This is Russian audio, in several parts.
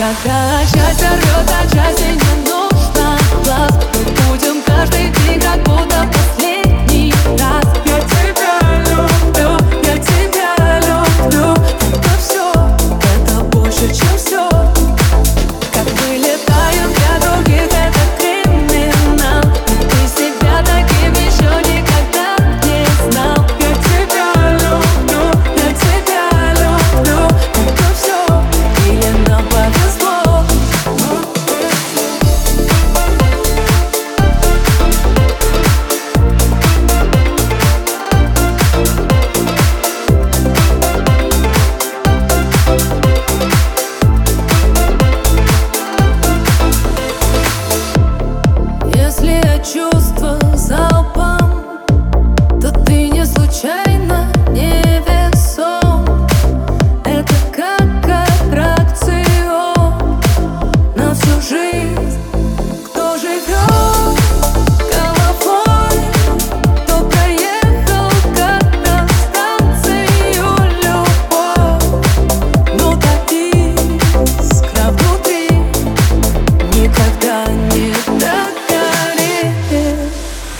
Когда от орёт, а рвет, от не нужно глаз Мы будем каждый день как будто чувства за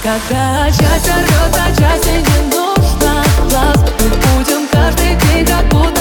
Когда часть орет, а часть не нужна. Глаз мы будем каждый день как будто